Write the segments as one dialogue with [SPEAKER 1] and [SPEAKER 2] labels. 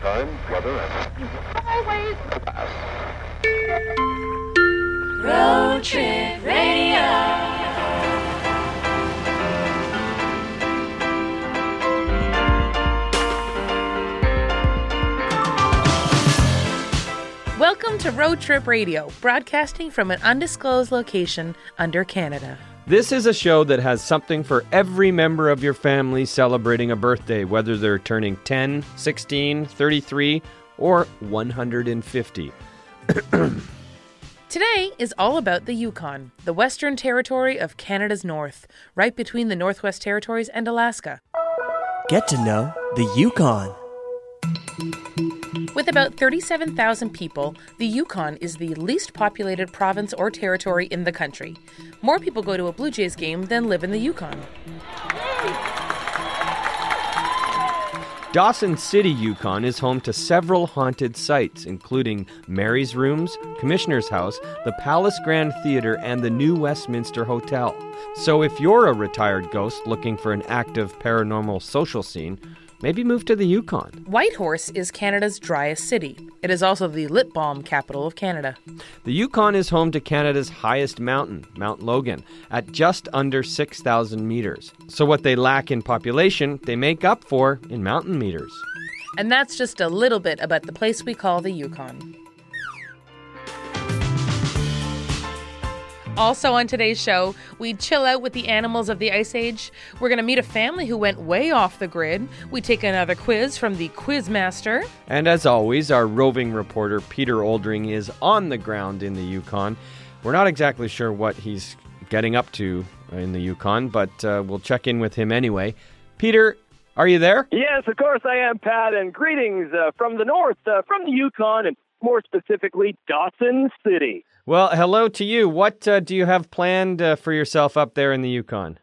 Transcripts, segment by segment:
[SPEAKER 1] time, weather, and
[SPEAKER 2] Highways.
[SPEAKER 3] Road Trip Radio.
[SPEAKER 4] Welcome to Road Trip Radio, broadcasting from an undisclosed location under Canada.
[SPEAKER 5] This is a show that has something for every member of your family celebrating a birthday, whether they're turning 10, 16, 33, or 150.
[SPEAKER 4] Today is all about the Yukon, the Western Territory of Canada's North, right between the Northwest Territories and Alaska.
[SPEAKER 6] Get to know the Yukon.
[SPEAKER 4] With about 37,000 people, the Yukon is the least populated province or territory in the country. More people go to a Blue Jays game than live in the Yukon.
[SPEAKER 5] Dawson City, Yukon is home to several haunted sites, including Mary's Rooms, Commissioner's House, the Palace Grand Theatre, and the New Westminster Hotel. So if you're a retired ghost looking for an active paranormal social scene, maybe move to the Yukon.
[SPEAKER 4] Whitehorse is Canada's driest city. It is also the lip balm capital of Canada.
[SPEAKER 5] The Yukon is home to Canada's highest mountain, Mount Logan, at just under 6,000 meters. So what they lack in population, they make up for in mountain meters.
[SPEAKER 4] And that's just a little bit about the place we call the Yukon. Also, on today's show, we chill out with the animals of the Ice Age. We're going to meet a family who went way off the grid. We take another quiz from the Quizmaster.
[SPEAKER 5] And as always, our roving reporter Peter Oldring is on the ground in the Yukon. We're not exactly sure what he's getting up to in the Yukon, but uh, we'll check in with him anyway. Peter, are you there?
[SPEAKER 7] Yes, of course I am, Pat, and greetings uh, from the north, uh, from the Yukon, and more specifically, Dawson City.
[SPEAKER 5] Well, hello to you. What uh, do you have planned uh, for yourself up there in the Yukon?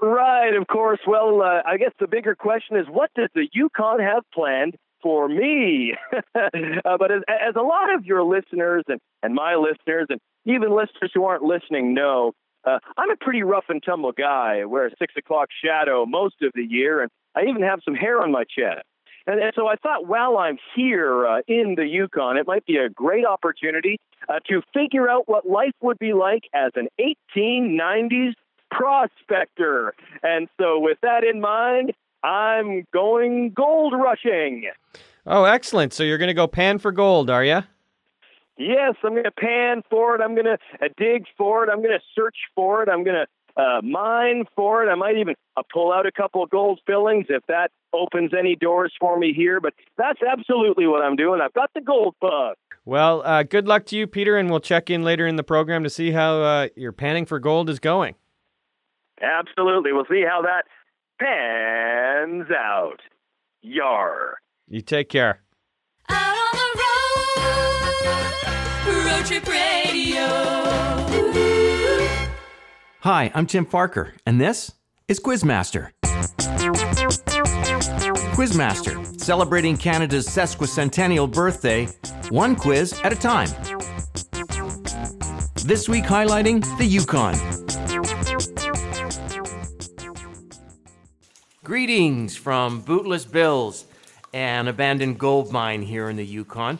[SPEAKER 7] Right, of course. Well, uh, I guess the bigger question is what does the Yukon have planned for me? uh, but as, as a lot of your listeners and, and my listeners, and even listeners who aren't listening know, uh, I'm a pretty rough and tumble guy. I wear a six o'clock shadow most of the year, and I even have some hair on my chest. And, and so I thought while I'm here uh, in the Yukon, it might be a great opportunity uh, to figure out what life would be like as an 1890s prospector. And so, with that in mind, I'm going gold rushing.
[SPEAKER 5] Oh, excellent. So you're going to go pan for gold, are you?
[SPEAKER 7] Yes, I'm going to pan for it. I'm going to uh, dig for it. I'm going to search for it. I'm going to uh, mine for it. I might even uh, pull out a couple of gold fillings if that opens any doors for me here. But that's absolutely what I'm doing. I've got the gold bug.
[SPEAKER 5] Well, uh, good luck to you, Peter, and we'll check in later in the program to see how uh, your panning for gold is going.
[SPEAKER 7] Absolutely. We'll see how that pans out. Yar.
[SPEAKER 5] You take care.
[SPEAKER 3] Out on the road. Road Trip Radio.
[SPEAKER 8] Hi, I'm Tim Parker, and this is Quizmaster. Quizmaster, celebrating Canada's sesquicentennial birthday, one quiz at a time. This week highlighting the Yukon. Greetings from Bootless Bills, an abandoned gold mine here in the Yukon.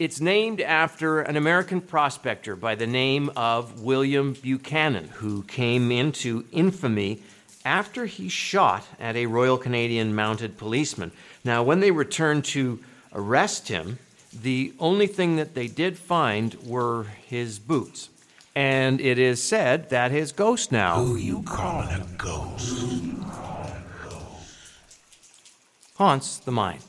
[SPEAKER 8] It's named after an American prospector by the name of William Buchanan, who came into infamy after he shot at a Royal Canadian mounted policeman. Now, when they returned to arrest him, the only thing that they did find were his boots. And it is said that his ghost now
[SPEAKER 9] Who you calling a ghost?
[SPEAKER 8] haunts the mine.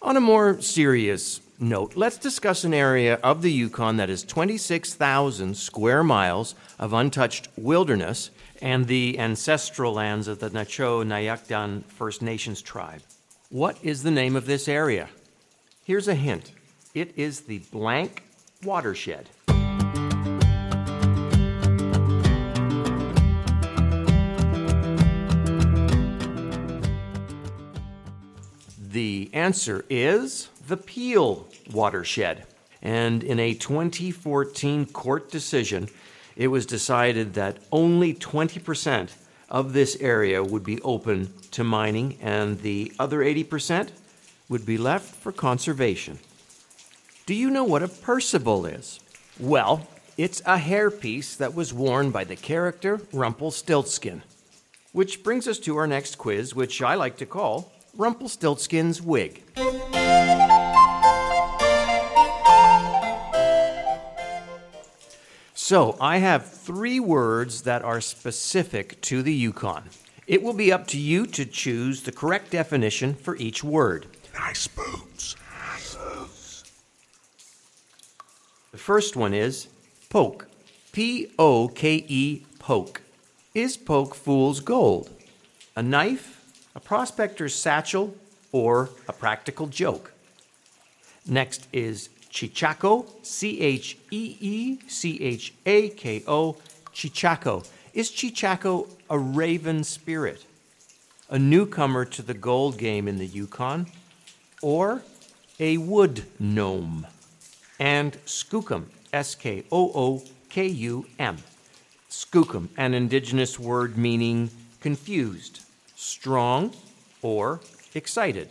[SPEAKER 8] On a more serious note, let's discuss an area of the Yukon that is 26,000 square miles of untouched wilderness and the ancestral lands of the Na-Cho Nyäk Dun First Nations tribe. What is the name of this area? Here's a hint it is the blank watershed. The answer is the Peel watershed. And in a 2014 court decision, it was decided that only 20% of this area would be open to mining, and the other 80% would be left for conservation. Do you know what a Percival is? Well, it's a hairpiece that was worn by the character Rumpelstiltskin. Which brings us to our next quiz, which I like to call Rumpelstiltskin's Wig. So, I have three words that are specific to the Yukon. It will be up to you to choose the correct definition for each word.
[SPEAKER 9] Nice boots.
[SPEAKER 8] The first one is poke. P O K E, poke. Is poke fool's gold? A knife, a prospector's satchel, or a practical joke? Next is cheechako. C H E E C H A K O. Cheechako. Is cheechako a raven spirit? A newcomer to the gold game in the Yukon? Or a wood gnome? and skookum, S K O O K U M. Skookum, an indigenous word meaning confused, strong, or excited.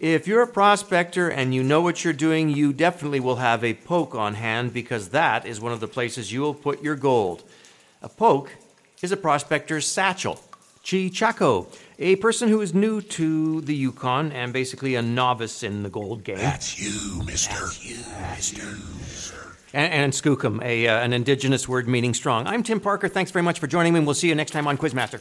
[SPEAKER 8] If you're a prospector and you know what you're doing, you definitely will have a poke on hand because that is one of the places you will put your gold. A poke is a prospector's satchel. Cheechako, a person who is new to the Yukon and basically a novice in the gold game.
[SPEAKER 9] That's you, mister. That's you, mister.
[SPEAKER 8] And, and skookum, a, uh, an indigenous word meaning strong. I'm Tim Parker. Thanks very much for joining me, and we'll see you next time on Quizmaster.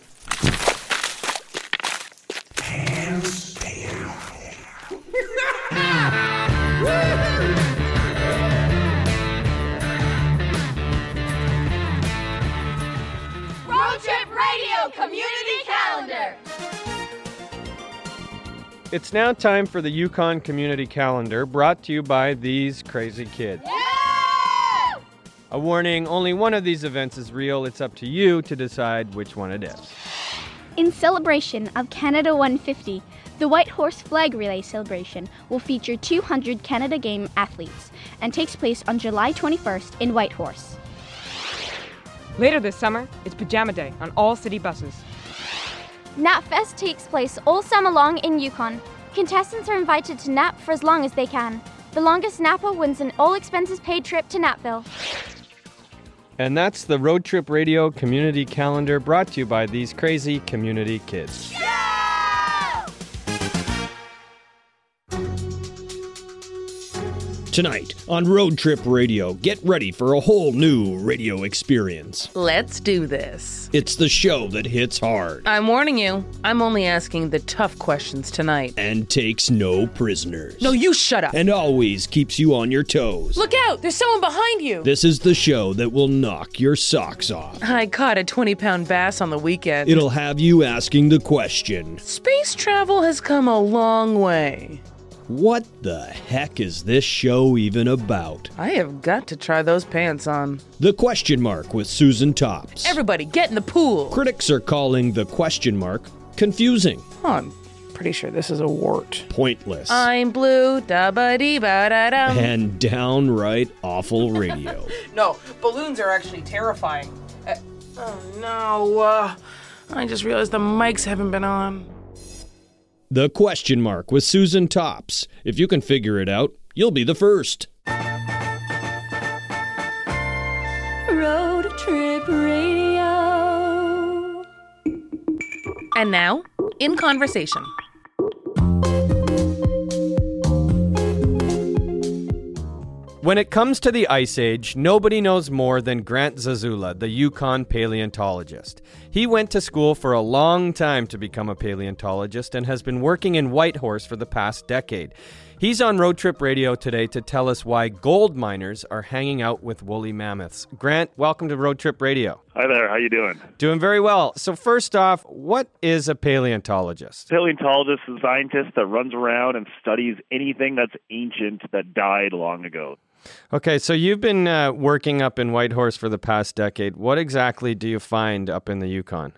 [SPEAKER 5] It's now time for the Yukon Community Calendar, brought to you by these crazy kids. A warning only one of these events is real. It's up to you to decide which one it is.
[SPEAKER 1] In celebration of Canada 150, the Whitehorse Flag Relay celebration will feature 200 Canada Game athletes and takes place on July 21st in Whitehorse.
[SPEAKER 2] Later this summer, it's Pajama Day on all city buses.
[SPEAKER 10] NapFest takes place all summer long in Yukon. Contestants are invited to nap for as long as they can. The longest napper wins an all expenses paid trip to Napville.
[SPEAKER 5] And that's the Road Trip Radio Community Calendar brought to you by these crazy community kids.
[SPEAKER 11] Tonight on Road Trip Radio, get ready for a whole new radio experience.
[SPEAKER 4] Let's do this.
[SPEAKER 11] It's the show that hits hard
[SPEAKER 4] I'm warning you, I'm only asking the tough questions tonight.
[SPEAKER 11] and takes no prisoners.
[SPEAKER 4] No, you shut up.
[SPEAKER 11] And always keeps you on your toes.
[SPEAKER 4] Look out, there's someone behind you.
[SPEAKER 11] This is the show that will knock your socks off.
[SPEAKER 4] I caught a 20 pound bass on the weekend.
[SPEAKER 11] It'll have you asking the question
[SPEAKER 4] Space travel has come a long way.
[SPEAKER 11] What the heck is this show even about?
[SPEAKER 4] I have got to try those pants on.
[SPEAKER 11] The question mark with Susan Tops.
[SPEAKER 4] Everybody, get in the pool.
[SPEAKER 11] Critics are calling the question mark confusing,
[SPEAKER 4] Oh, I'm pretty sure this is a wart.
[SPEAKER 11] pointless,
[SPEAKER 4] I'm blue, da ba dee ba da dum.
[SPEAKER 11] and downright awful radio.
[SPEAKER 4] No, balloons are actually terrifying. Uh, oh no, uh, I just realized the mics haven't been on.
[SPEAKER 11] The question mark with Susan Tops. If you can figure it out, you'll be the first.
[SPEAKER 3] Road Trip Radio.
[SPEAKER 4] And now, in conversation.
[SPEAKER 5] When it comes to the Ice Age, nobody knows more than Grant Zazula, the Yukon paleontologist. He went to school for a long time to become a paleontologist and has been working in Whitehorse for the past decade. He's on Road Trip Radio today to tell us why gold miners are hanging out with woolly mammoths. Grant, welcome to Road Trip Radio.
[SPEAKER 12] Hi there. How you doing?
[SPEAKER 5] Doing very well. So first off, what is a paleontologist?
[SPEAKER 12] Paleontologist is a scientist that runs around and studies anything that's ancient that died long ago.
[SPEAKER 5] Okay, so you've been uh, working up in Whitehorse for the past decade. What exactly do you find up in the Yukon?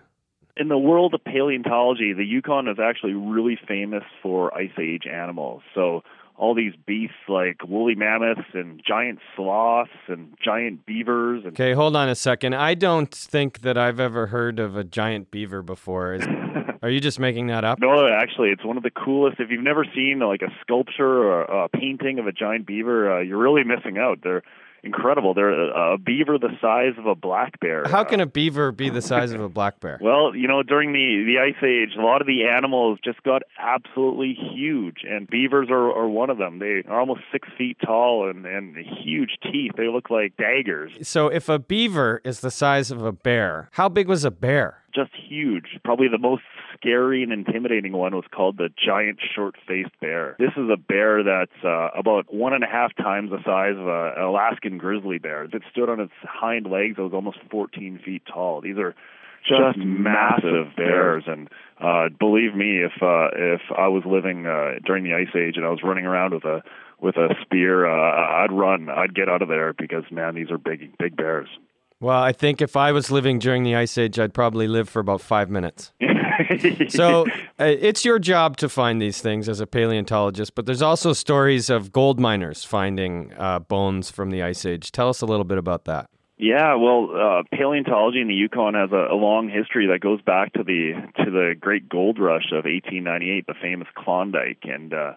[SPEAKER 12] In the world of paleontology, the Yukon is actually really famous for ice age animals. So all these beasts like woolly mammoths and giant sloths and giant beavers. And
[SPEAKER 5] Okay, hold on a second. I don't think that I've ever heard of a giant beaver before. Is, are you just making that up?
[SPEAKER 12] No, actually, it's one of the coolest. If you've never seen like a sculpture or a painting of a giant beaver, uh, you're really missing out. They're incredible. They're a, a beaver the size of a black bear.
[SPEAKER 5] How can a beaver be the size of a black bear?
[SPEAKER 12] Well, you know, during the the ice age, a lot of the animals just got absolutely huge, and beavers are, are one of them. They are almost six feet tall and and huge teeth. They look like daggers.
[SPEAKER 5] So if a beaver is the size of a bear, how big was a bear?
[SPEAKER 12] Just huge. Probably the most scary and intimidating one was called the giant short-faced bear. This is a bear that's uh, about one and a half times the size of a, an Alaskan grizzly bear. It stood on its hind legs. It was almost 14 feet tall. These are just massive bears and uh believe me if uh if I was living uh during the ice age and I was running around with a with a spear uh I'd run I'd get out of there because man these are big big bears
[SPEAKER 5] Well, I think if I was living during the ice age, I'd probably live for about five minutes. so uh, it's your job to find these things as a paleontologist, but there's also stories of gold miners finding uh, bones from the ice age. Tell us a little bit about that.
[SPEAKER 12] Yeah, well, uh, paleontology in the Yukon has a, a long history that goes back to the to the Great Gold Rush of 1898, the famous Klondike, and uh,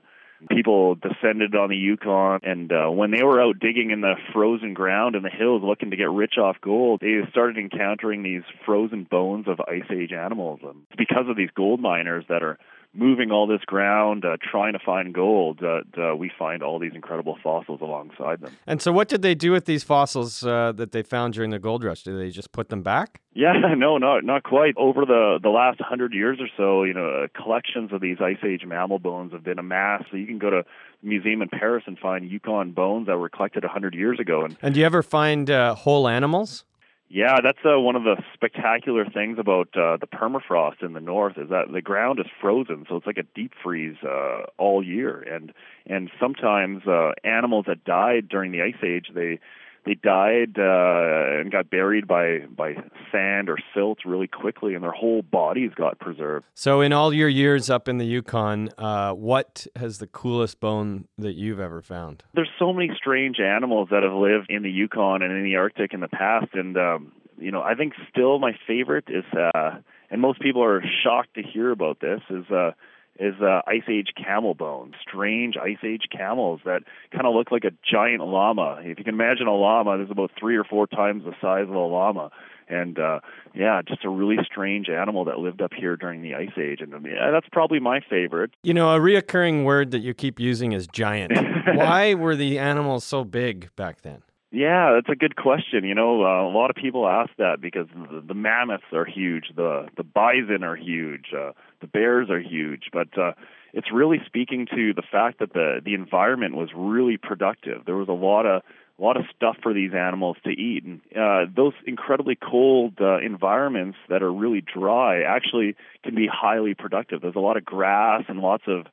[SPEAKER 12] people descended on the Yukon. And uh, when they were out digging in the frozen ground in the hills, looking to get rich off gold, they started encountering these frozen bones of ice age animals. And it's because of these gold miners that are moving all this ground, uh, trying to find gold, uh, uh, we find all these incredible fossils alongside them.
[SPEAKER 5] And so, what did they do with these fossils uh, that they found during the gold rush? Did they just put them back?
[SPEAKER 12] Yeah, no, not not quite. Over the the last hundred years or so, you know, uh, collections of these ice age mammal bones have been amassed. So you can go to a museum in Paris and find Yukon bones that were collected a hundred years ago. And
[SPEAKER 5] And do you ever find uh, whole animals?
[SPEAKER 12] Yeah, that's uh, one of the spectacular things about uh, the permafrost in the north is that the ground is frozen, so it's like a deep freeze uh, all year. And and sometimes uh, animals that died during the ice age, they they died uh, and got buried by by sand or silt really quickly, and their whole bodies got preserved.
[SPEAKER 5] So, in all your years up in the Yukon, uh, what has the coolest bone that you've ever found?
[SPEAKER 12] There's so many strange animals that have lived in the Yukon and in the Arctic in the past, and um, you know, I think still my favorite is, uh, and most people are shocked to hear about this, is uh, is uh, ice age camel bones, strange ice age camels that kind of look like a giant llama. If you can imagine a llama, there's about three or four times the size of a llama. And uh, yeah, just a really strange animal that lived up here during the ice age, and I mean, that's probably my favorite.
[SPEAKER 5] You know, a reoccurring word that you keep using is giant. Why were the animals so big back then?
[SPEAKER 12] Yeah, that's a good question. You know, uh, a lot of people ask that because the, the mammoths are huge, the the bison are huge, uh, the bears are huge, but uh, it's really speaking to the fact that the the environment was really productive. There was a lot of a lot of stuff for these animals to eat, and uh, those incredibly cold uh, environments that are really dry actually can be highly productive. There's a lot of grass and lots of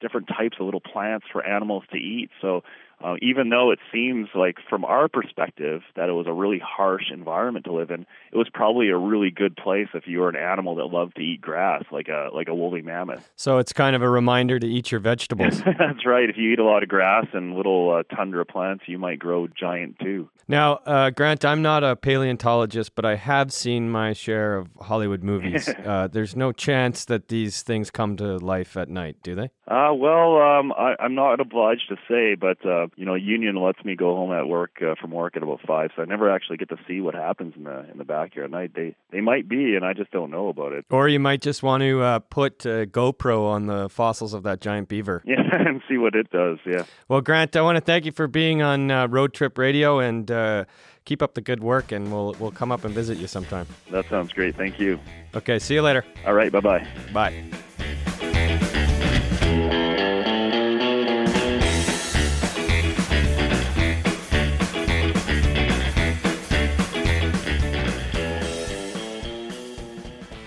[SPEAKER 12] different types of little plants for animals to eat. So uh, even though it seems like from our perspective that it was a really harsh environment to live in, it was probably a really good place if you were an animal that loved to eat grass, like a like a woolly mammoth.
[SPEAKER 5] So it's kind of a reminder to eat your vegetables.
[SPEAKER 12] That's right. If you eat a lot of grass and little uh, tundra plants, you might grow giant too.
[SPEAKER 5] now, uh, Grant, I'm not a paleontologist, but I have seen my share of Hollywood movies. uh, there's no chance that these things come to life at night, do they?
[SPEAKER 12] Uh, well, um, I, I'm not obliged to say, but uh, you know, union lets me go home at work uh, from work at about five, so I never actually get to see what happens in the in the backyard at night. They they might be, and I just don't know about it.
[SPEAKER 5] Or you might just want to uh, put a GoPro on the fossils of that giant beaver.
[SPEAKER 12] Yeah, and see what it does. Yeah.
[SPEAKER 5] Well, Grant, I want to thank you for being on uh, Road Trip Radio and uh, keep up the good work, and we'll we'll come up and visit you sometime.
[SPEAKER 12] That sounds great. Thank you.
[SPEAKER 5] Okay, see you later.
[SPEAKER 12] All right. Bye bye
[SPEAKER 5] bye.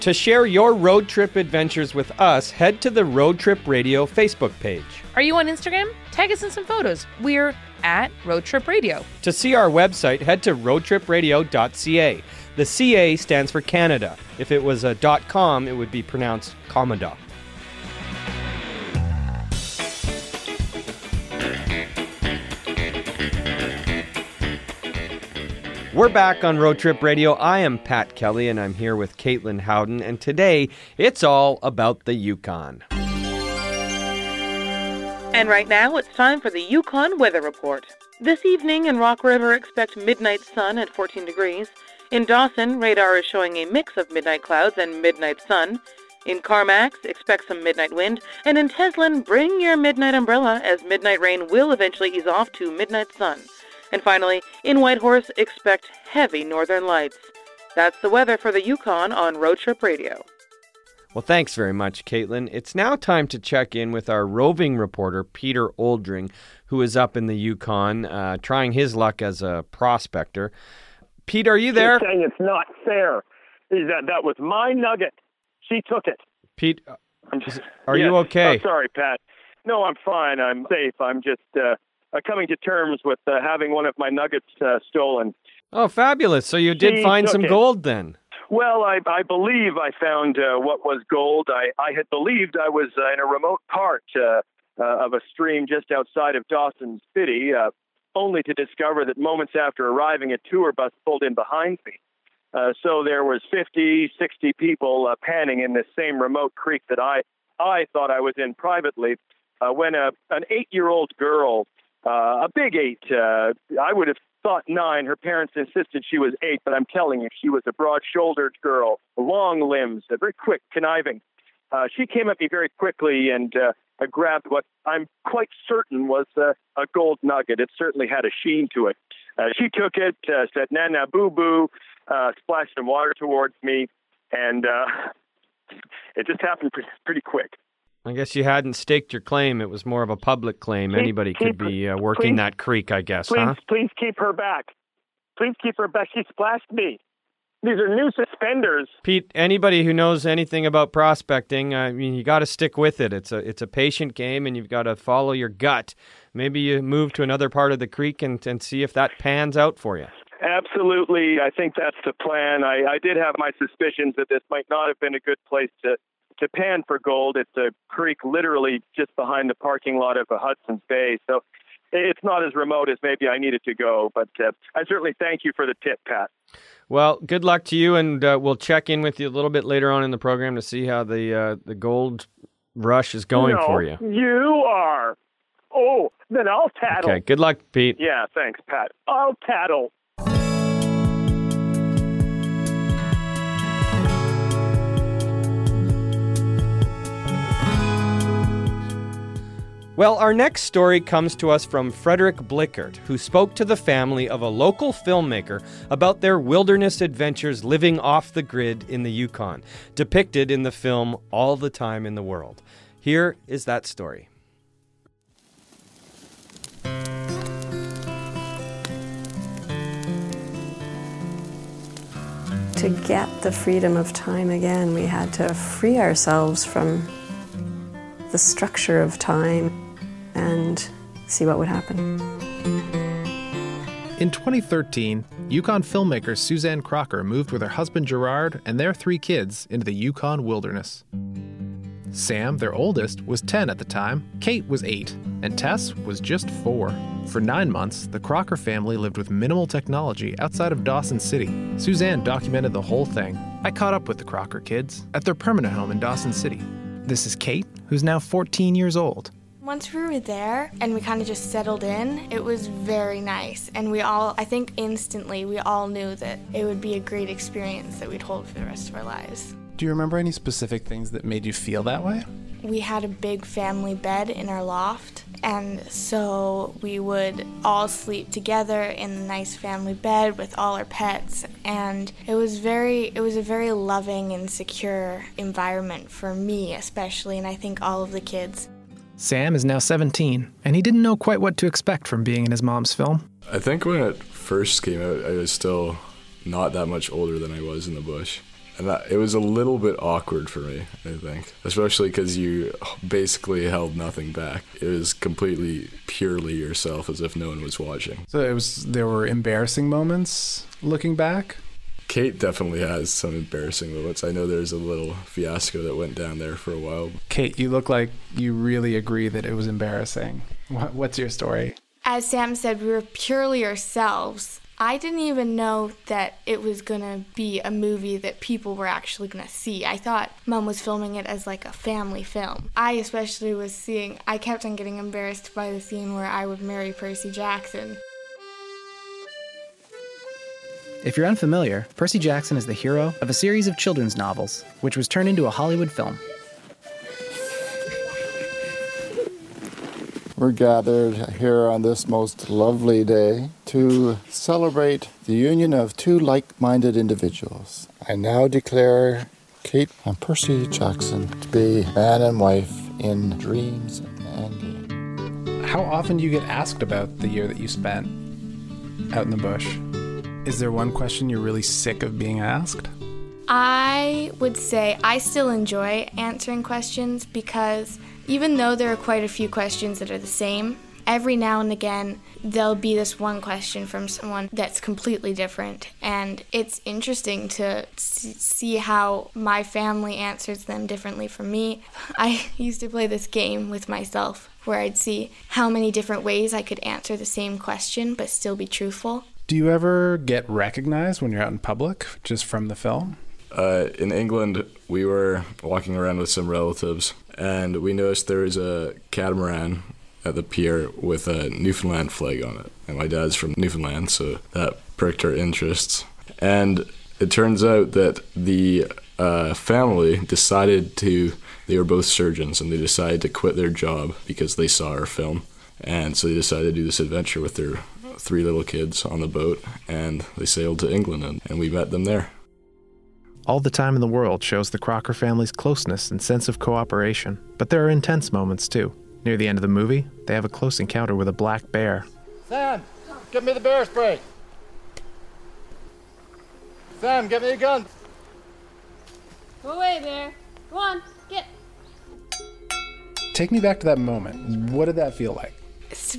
[SPEAKER 5] To share your road trip adventures with us, head to the Road Trip Radio Facebook page.
[SPEAKER 4] Are you on Instagram? Tag us in some photos. We're at Road Trip Radio.
[SPEAKER 5] To see our website, head to roadtripradio.ca. The CA stands for Canada. If it was a .com, it would be pronounced Commodore. We're back on Road Trip Radio. I am Pat Kelly and I'm here with Caitlin Howden, and today it's all about the Yukon.
[SPEAKER 4] And right now it's time for the Yukon Weather Report. This evening in Rock River expect midnight sun at 14 degrees. In Dawson, radar is showing a mix of midnight clouds and midnight sun. In Carmacks, expect some midnight wind. And in Teslin, bring your midnight umbrella as midnight rain will eventually ease off to midnight sun. And finally, in Whitehorse, expect heavy northern lights. That's the weather for the Yukon on Road Trip Radio.
[SPEAKER 5] Well, thanks very much, Caitlin. It's now time to check in with our roving reporter, Peter Oldring, who is up in the Yukon uh, trying his luck as a prospector. Pete, are you there?
[SPEAKER 7] She's saying it's not fair. That, that was my nugget. She took it.
[SPEAKER 5] Pete, uh, is- are
[SPEAKER 7] Yes.
[SPEAKER 5] you okay?
[SPEAKER 7] Oh, sorry, Pat. No, I'm fine. I'm safe. I'm just uh, uh, coming to terms with uh, having one of my nuggets uh, stolen.
[SPEAKER 5] Oh, fabulous. So you did
[SPEAKER 7] She
[SPEAKER 5] find some
[SPEAKER 7] it.
[SPEAKER 5] gold then?
[SPEAKER 7] Well, I, I believe I found uh, what was gold. I, I had believed I was uh, in a remote part uh, uh, of a stream just outside of Dawson City, uh, only to discover that moments after arriving, a tour bus pulled in behind me. Uh, so there was 50, 60 people uh, panning in this same remote creek that I, I thought I was in privately. Uh, when a, an eight-year-old girl, uh, a big eight, uh, I would have thought nine. Her parents insisted she was eight, but I'm telling you, she was a broad-shouldered girl, long limbs, very quick, conniving. Uh, she came at me very quickly and uh, grabbed what I'm quite certain was uh, a gold nugget. It certainly had a sheen to it. Uh, she took it, uh, said na boo boo," uh, splashed some water towards me, and uh, it just happened pretty quick.
[SPEAKER 5] I guess you hadn't staked your claim. It was more of a public claim.
[SPEAKER 7] Keep-
[SPEAKER 5] Anybody could be uh, working
[SPEAKER 7] please-
[SPEAKER 5] that creek, I guess,
[SPEAKER 7] Please,
[SPEAKER 5] huh?
[SPEAKER 7] please keep her back. Please keep her back. She splashed me. These are new suspenders.
[SPEAKER 5] Pete, anybody who knows anything about prospecting, I mean, you got to stick with it. It's a it's a patient game, and you've got to follow your gut. Maybe you move to another part of the creek and, and see if that pans out for you.
[SPEAKER 7] Absolutely. I think that's the plan. I, I did have my suspicions that this might not have been a good place to, to pan for gold. It's a creek literally just behind the parking lot of a Hudson's Bay. So it's not as remote as maybe I needed to go. But uh, I certainly thank you for the tip, Pat.
[SPEAKER 5] Well, good luck to you, and uh, we'll check in with you a little bit later on in the program to see how the uh, the gold rush is going
[SPEAKER 7] no,
[SPEAKER 5] for you.
[SPEAKER 7] You are. Oh, then I'll tattle.
[SPEAKER 5] Okay, good luck, Pete.
[SPEAKER 7] Yeah, thanks, Pat. I'll tattle.
[SPEAKER 5] Well, our next story comes to us from Frederick Blickert, who spoke to the family of a local filmmaker about their wilderness adventures living off the grid in the Yukon, depicted in the film All the Time in the World. Here is that story.
[SPEAKER 13] To get the freedom of time again, we had to free ourselves from the structure of time and see what would happen.
[SPEAKER 14] In 2013, Yukon filmmaker Suzanne Crocker moved with her husband Gerard and their three kids into the Yukon wilderness. Sam, their oldest, was 10 at the time, Kate was 8, and Tess was just 4. For nine months, the Crocker family lived with minimal technology outside of Dawson City. Suzanne documented the whole thing. I caught up with the Crocker kids at their permanent home in Dawson City. This is Kate, who's now 14 years old.
[SPEAKER 15] Once we were there and we kind of just settled in, it was very nice. And we all, I think instantly, we all knew that it would be a great experience that we'd hold for the rest of our lives.
[SPEAKER 16] Do you remember any specific things that made you feel that way?
[SPEAKER 15] We had a big family bed in our loft, and so we would all sleep together in a nice family bed with all our pets, and it was very it was a very loving and secure environment for me especially, and I think all of the kids.
[SPEAKER 14] Sam is now 17, and he didn't know quite what to expect from being in his mom's film.
[SPEAKER 17] I think when it first came out, I was still not that much older than I was in the bush. And that, it was a little bit awkward for me, I think. Especially because you basically held nothing back. It was completely, purely yourself as if no one was watching.
[SPEAKER 16] So it was there were embarrassing moments looking back.
[SPEAKER 17] Kate definitely has some embarrassing moments. I know there's a little fiasco that went down there for a while.
[SPEAKER 16] Kate, you look like you really agree that it was embarrassing. What's your story?
[SPEAKER 15] As Sam said, we were purely ourselves. I didn't even know that it was gonna be a movie that people were actually gonna see. I thought mom was filming it as like a family film. I especially was seeing, I kept on getting embarrassed by the scene where I would marry Percy Jackson.
[SPEAKER 18] If you're unfamiliar, Percy Jackson is the hero of a series of children's novels, which was turned into a Hollywood film.
[SPEAKER 19] We're gathered here on this most lovely day to celebrate the union of two like minded individuals. I now declare Kate and Percy Jackson to be man and wife in dreams and in.
[SPEAKER 16] How often do you get asked about the year that you spent out in the bush? Is there one question you're really sick of being asked?
[SPEAKER 15] I would say I still enjoy answering questions because even though there are quite a few questions that are the same, every now and again there'll be this one question from someone that's completely different. And it's interesting to see how my family answers them differently from me. I used to play this game with myself where I'd see how many different ways I could answer the same question but still be truthful.
[SPEAKER 16] Do you ever get recognized when you're out in public just from the film?
[SPEAKER 17] Uh, in England, we were walking around with some relatives, and we noticed there was a catamaran at the pier with a Newfoundland flag on it. And my dad's from Newfoundland, so that pricked our interests. And it turns out that the uh, family decided to, they were both surgeons, and they decided to quit their job because they saw our film. And so they decided to do this adventure with their three little kids on the boat, and they sailed to England, and, and we met them there.
[SPEAKER 14] All the time in the world shows the Crocker family's closeness and sense of cooperation, but there are intense moments too. Near the end of the movie, they have a close encounter with a black bear.
[SPEAKER 20] Sam, give me the bear spray. Sam, give me a gun.
[SPEAKER 21] Go away, bear. Go on, get.
[SPEAKER 16] Take me back to that moment. What did that feel like?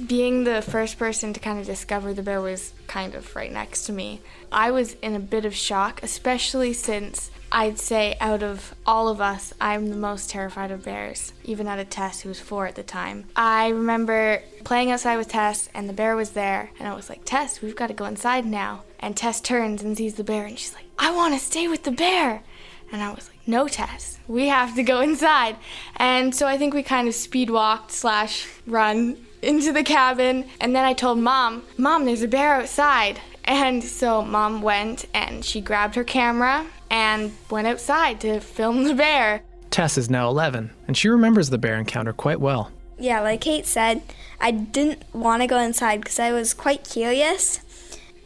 [SPEAKER 15] Being the first person to kind of discover the bear was kind of right next to me. I was in a bit of shock, especially since I'd say out of all of us, I'm the most terrified of bears, even out of Tess, who was four at the time. I remember playing outside with Tess, and the bear was there, and I was like, Tess, we've got to go inside now. And Tess turns and sees the bear, and she's like, I want to stay with the bear. And I was like, no, Tess, we have to go inside. And so I think we kind of speed walked slash run into the cabin. And then I told mom, Mom, there's a bear outside. And so mom went and she grabbed her camera and went outside to film the bear.
[SPEAKER 18] Tess is now 11, and she remembers the bear encounter quite well.
[SPEAKER 22] Yeah, like Kate said, I didn't want to go inside because I was quite curious.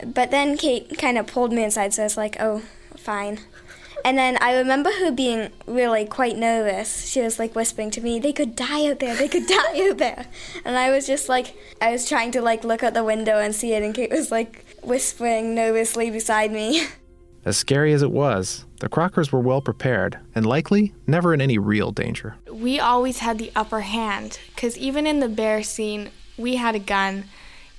[SPEAKER 22] But then Kate kind of pulled me inside, so I was like, oh, fine. And then I remember her being really quite nervous. She was like whispering to me, they could die out there, they could die out there. And I was just like, I was trying to like look out the window and see it, and Kate was like whispering nervously beside me.
[SPEAKER 14] As scary as it was, the Crockers were well prepared and likely never in any real danger.
[SPEAKER 15] We always had the upper hand because even in the bear scene, we had a gun.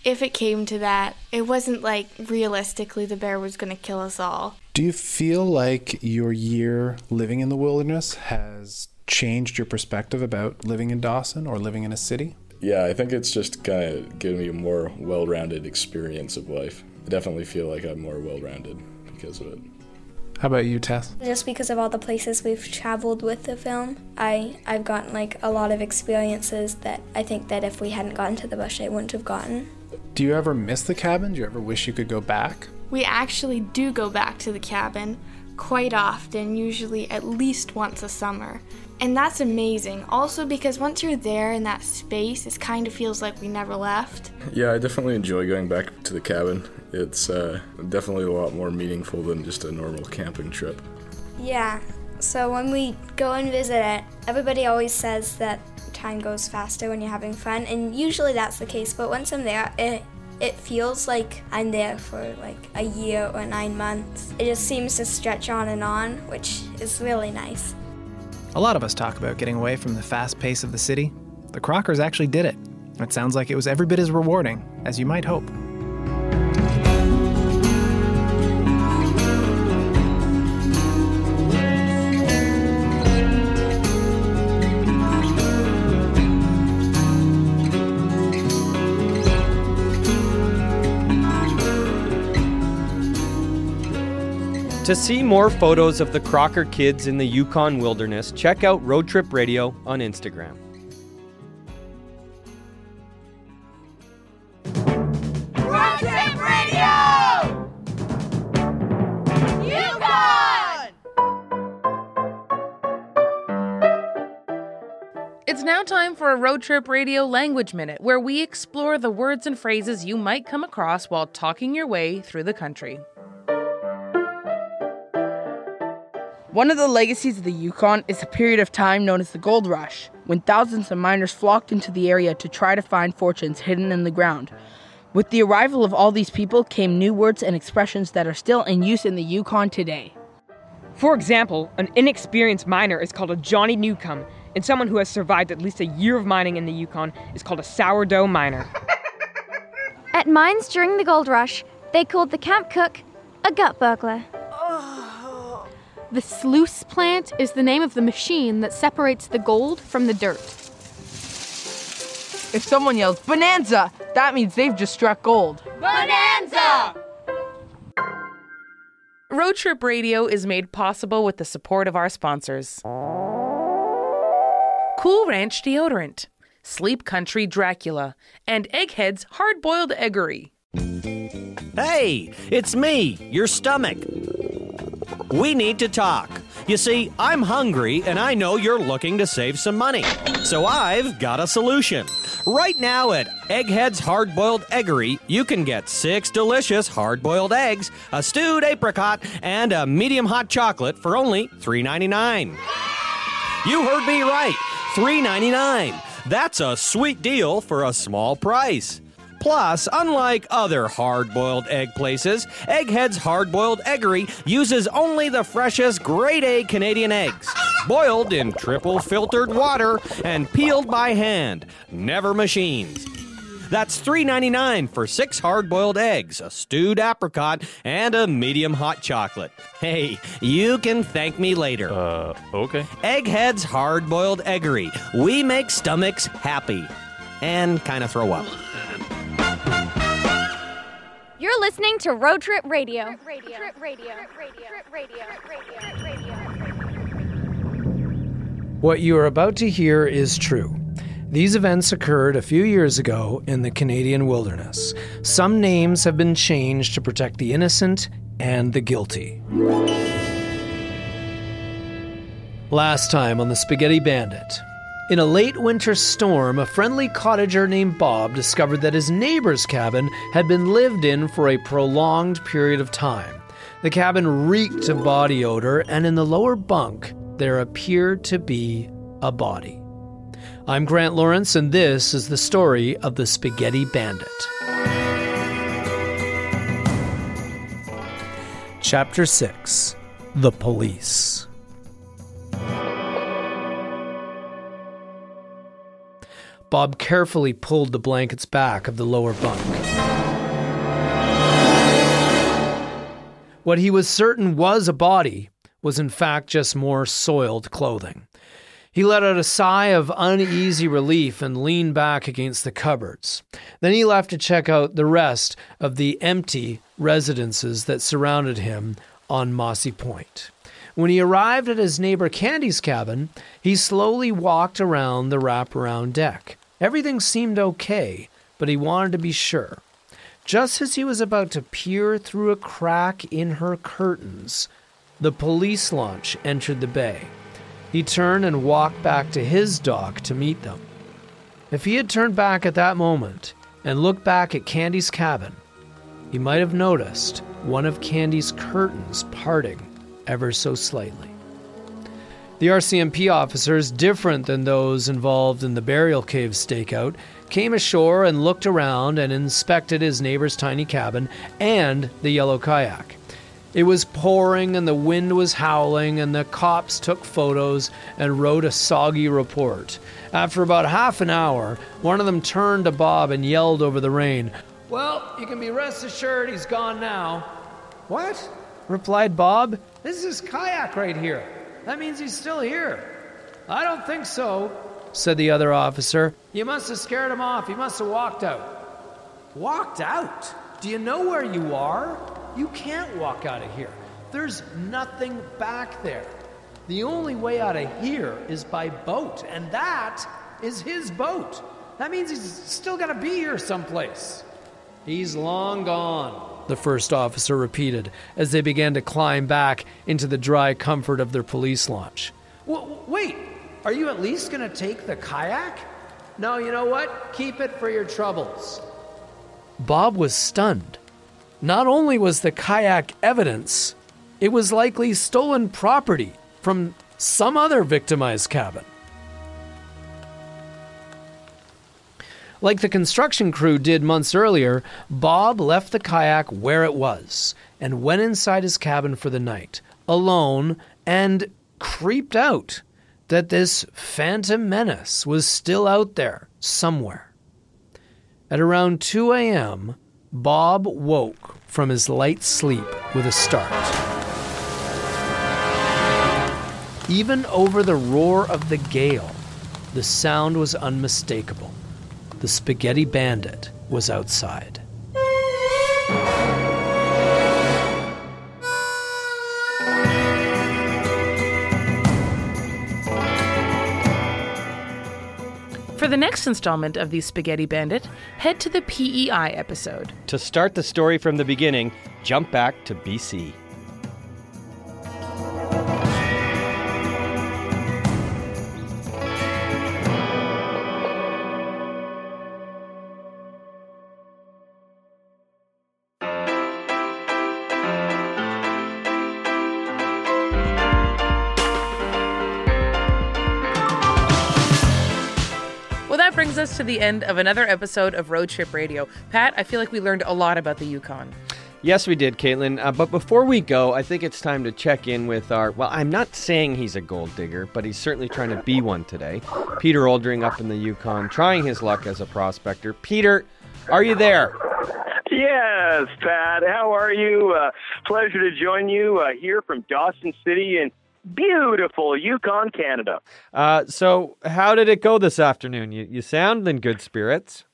[SPEAKER 15] If it came to that, it wasn't like realistically the bear was going to kill us all.
[SPEAKER 16] Do you feel like your year living in the wilderness has changed your perspective about living in Dawson or living in a city?
[SPEAKER 17] Yeah, I think it's just kind of given me a more well rounded experience of life. I definitely feel like I'm more well rounded because of it.
[SPEAKER 16] How about you, Tess?
[SPEAKER 22] Just because of all the places we've traveled with the film, I I've gotten like a lot of experiences that I think that if we hadn't gotten to the bush, I wouldn't have gotten.
[SPEAKER 16] Do you ever miss the cabin? Do you ever wish you could go back?
[SPEAKER 15] We actually do go back to the cabin quite often, usually at least once a summer. And that's amazing. Also, because once you're there in that space, it kind of feels like we never left.
[SPEAKER 17] Yeah, I definitely enjoy going back to the cabin. It's uh, definitely a lot more meaningful than just a normal camping trip.
[SPEAKER 22] Yeah. So when we go and visit it, everybody always says that time goes faster when you're having fun, and usually that's the case. But once I'm there, it it feels like I'm there for like a year or nine months. It just seems to stretch on and on, which is really nice.
[SPEAKER 18] A lot of us talk about getting away from the fast pace of the city. The Crockers actually did it. It sounds like it was every bit as rewarding as you might hope.
[SPEAKER 23] To see more photos of the Crocker kids in the Yukon wilderness, check out Road Trip Radio on Instagram.
[SPEAKER 24] Road Trip Radio! Yukon!
[SPEAKER 4] It's now time for a Road Trip Radio Language Minute, where we explore the words and phrases you might come across while talking your way through the country.
[SPEAKER 25] One of the legacies of the Yukon is a period of time known as the Gold Rush, when thousands of miners flocked into the area to try to find fortunes hidden in the ground. With the arrival of all these people came new words and expressions that are still in use in the Yukon today.
[SPEAKER 2] For example, an inexperienced miner is called a Johnny Newcome, and someone who has survived at least a year of mining in the Yukon is called a sourdough miner.
[SPEAKER 10] At mines during the gold rush, they called the camp cook a gut burglar.
[SPEAKER 26] The sluice plant is the name of the machine that separates the gold from the dirt.
[SPEAKER 25] If someone yells Bonanza, that means they've just struck gold.
[SPEAKER 24] Bonanza!
[SPEAKER 4] Road Trip Radio is made possible with the support of our sponsors Cool Ranch Deodorant, Sleep Country Dracula, and Egghead's Hard Boiled Eggery.
[SPEAKER 5] Hey, it's me, your stomach. We need to talk. You see, I'm hungry and I know you're looking to save some money. So I've got a solution. Right now at Egghead's Hard Boiled Eggery, you can get six delicious hard boiled eggs, a stewed apricot, and a medium hot chocolate for only $3.99. You heard me right $3.99. That's a sweet deal for a small price. Plus, unlike other hard boiled egg places, Egghead's Hard Boiled Eggery uses only the freshest grade A Canadian eggs, boiled in triple filtered water and peeled by hand, never machines. That's $3.99 for six hard boiled eggs, a stewed apricot, and a medium hot chocolate. Hey, you can thank me later.
[SPEAKER 27] Uh, okay.
[SPEAKER 5] Egghead's Hard Boiled Eggery. We make stomachs happy and kind of throw up.
[SPEAKER 10] You're listening to Road Trip Radio.
[SPEAKER 28] What you are about to hear is true. These events occurred a few years ago in the Canadian wilderness. Some names have been changed to protect the innocent and the guilty. Last time on the Spaghetti Bandit. In a late winter storm, a friendly cottager named Bob discovered that his neighbor's cabin had been lived in for a prolonged period of time. The cabin reeked of body odor, and in the lower bunk, there appeared to be a body. I'm Grant Lawrence, and this is the story of the Spaghetti Bandit. Chapter 6 The Police. Bob carefully pulled the blankets back of the lower bunk. What he was certain was a body was in fact just more soiled clothing. He let out a sigh of uneasy relief and leaned back against the cupboards. Then he left to check out the rest of the empty residences that surrounded him on Mossy Point. When he arrived at his neighbor Candy's cabin, he slowly walked around the wraparound deck. Everything seemed okay, but he wanted to be sure. Just as he was about to peer through a crack in her curtains, the police launch entered the bay. He turned and walked back to his dock to meet them. If he had turned back at that moment and looked back at Candy's cabin, he might have noticed one of Candy's curtains parting ever so slightly. The RCMP officers, different than those involved in the burial cave stakeout, came ashore and looked around and inspected his neighbor's tiny cabin and the yellow kayak. It was pouring and the wind was howling, and the cops took photos and wrote a soggy report. After about half an hour, one of them turned to Bob and yelled over the rain, Well, you can be rest assured he's gone now. What? replied Bob. This is his kayak right here. That means he's still here. I don't think so, said the other officer. You must have scared him off. He must have walked out. Walked out? Do you know where you are? You can't walk out of here. There's nothing back there. The only way out of here is by boat, and that is his boat. That means he's still got to be here someplace. He's long gone, the first officer repeated as they began to climb back into the dry comfort of their police launch. W- wait, are you at least going to take the kayak? No, you know what? Keep it for your troubles. Bob was stunned. Not only was the kayak evidence, it was likely stolen property from some other victimized cabin. Like the construction crew did months earlier, Bob left the kayak where it was and went inside his cabin for the night, alone, and creeped out that this phantom menace was still out there somewhere. At around 2 a.m., Bob woke from his light sleep with a start. Even over the roar of the gale, the sound was unmistakable. The spaghetti bandit was outside.
[SPEAKER 4] For the next installment of the Spaghetti Bandit, head to the PEI episode.
[SPEAKER 5] To start the story from the beginning, jump back to BC.
[SPEAKER 4] Brings us to the end of another episode of Road Trip Radio. Pat, I feel like we learned a lot about the Yukon.
[SPEAKER 5] Yes, we did, Caitlin. Uh, but before we go, I think it's time to check in with our. Well, I'm not saying he's a gold digger, but he's certainly trying to be one today. Peter Oldring up in the Yukon, trying his luck as a prospector. Peter, are you there?
[SPEAKER 7] Yes, Pat. How are you? Uh, pleasure to join you uh, here from Dawson City in beautiful Yukon, Canada.
[SPEAKER 5] Uh, so, how did it go this afternoon? You, you sound in good spirits.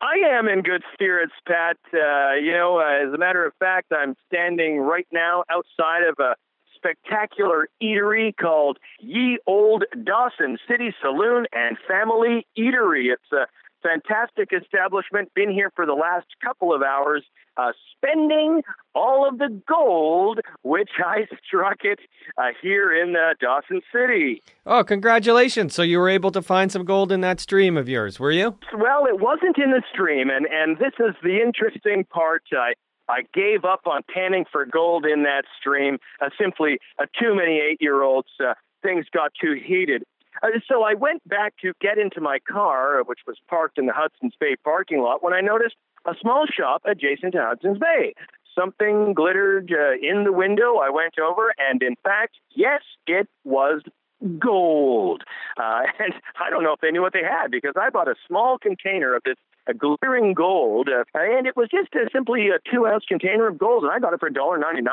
[SPEAKER 7] I am in good spirits, Pat. Uh, you know, uh, as a matter of fact, I'm standing right now outside of a spectacular eatery called Ye Old Dawson City Saloon and Family Eatery. It's a fantastic establishment. Been here for the last couple of hours, uh, spending all of the gold which I struck it uh, here in uh, Dawson City.
[SPEAKER 5] Oh, congratulations. So, you were able to find some gold in that stream of yours, were you?
[SPEAKER 7] Well, it wasn't in the stream, and, and this is the interesting part. I, I gave up on panning for gold in that stream. Uh, simply, uh, too many eight year olds, uh, things got too heated. Uh, so I went back to get into my car, uh, which was parked in the Hudson's Bay parking lot, when I noticed a small shop adjacent to Hudson's Bay. Something glittered uh, in the window. I went over, and in fact, yes, it was gold. Uh, and I don't know if they knew what they had because I bought a small container of this uh, glittering gold, uh, and it was just simply a two ounce container of gold, and I got it for $1.99.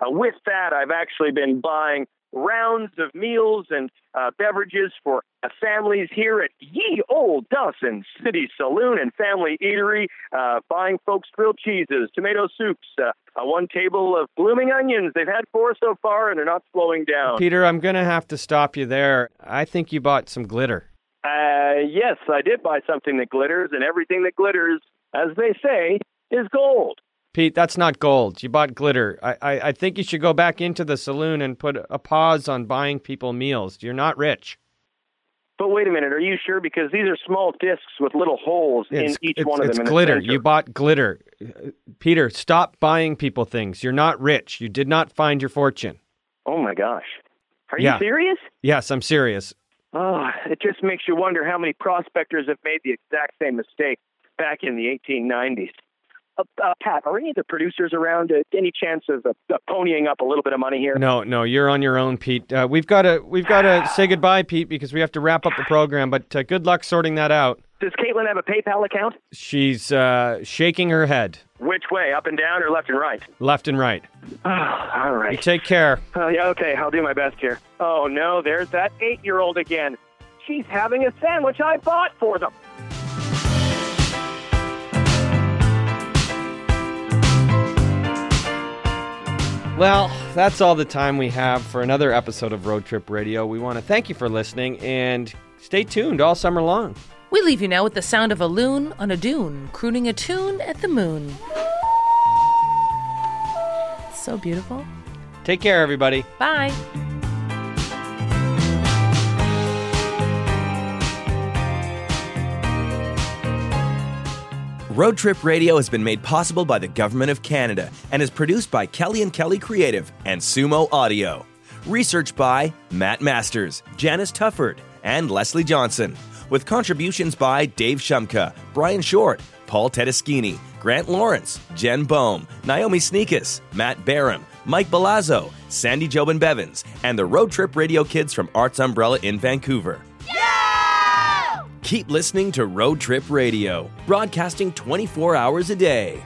[SPEAKER 7] Uh, with that, I've actually been buying rounds of meals and uh, beverages for uh, families here at Ye Old Dawson City Saloon and Family Eatery, uh, buying folks grilled cheeses, tomato soups, uh, one table of blooming onions. They've had four so far, and they're not slowing down.
[SPEAKER 5] Peter, I'm going to have to stop you there. I think you bought some glitter.
[SPEAKER 7] Uh, yes, I did buy something that glitters, and everything that glitters, as they say, is gold.
[SPEAKER 5] Pete, that's not gold. You bought glitter. I, I, I think you should go back into the saloon and put a pause on buying people meals. You're not rich.
[SPEAKER 7] But wait a minute, are you sure? Because these are small discs with little holes
[SPEAKER 5] It's,
[SPEAKER 7] in each one of them. It's
[SPEAKER 5] glitter. You bought glitter. Peter, stop buying people things. You're not rich. You did not find your fortune.
[SPEAKER 7] Oh my gosh. Are
[SPEAKER 5] Yeah.
[SPEAKER 7] you serious?
[SPEAKER 5] Yes, I'm serious.
[SPEAKER 7] Oh, it just makes you wonder how many prospectors have made the exact same mistake back in the 1890s. Uh, uh, Pat, are any of the producers around? Uh, any chance of ponying up a little bit of money here?
[SPEAKER 5] No, no, you're on your own, Pete. Uh, we've got to we've got to say goodbye, Pete, because we have to wrap up the program. But uh, good luck sorting that out.
[SPEAKER 7] Does Caitlin have a PayPal account?
[SPEAKER 5] She's uh, shaking her head,
[SPEAKER 7] Which way, up and down or left and right?
[SPEAKER 5] left and right.
[SPEAKER 7] Oh, all right.
[SPEAKER 5] You take care.
[SPEAKER 7] Uh, yeah, okay, I'll do my best here. Oh no, there's that eight-year-old again. She's having a sandwich I bought for them.
[SPEAKER 5] Well, that's all the time we have for another episode of Road Trip Radio. We want to thank you for listening and stay tuned all summer long.
[SPEAKER 29] We leave you now with the sound of a loon on a dune, crooning a tune at the moon. So beautiful.
[SPEAKER 5] Take care, everybody.
[SPEAKER 29] Bye.
[SPEAKER 30] Road Trip Radio has been made possible by the Government of Canada and is produced by Kelly and Kelly Creative and Sumo Audio. Research by Matt Masters, Janice Tufford, and Leslie Johnson, with contributions by Dave Shumka, Brian Short, Paul Tedeschini, Grant Lawrence, Jen Bohm, Naomi Sneickus, Matt Barham, Mike Balazzo, Sandy Jobin Bevans, and the Road Trip Radio Kids from Arts Umbrella in Vancouver. Keep listening to Road Trip Radio, broadcasting 24 hours a day.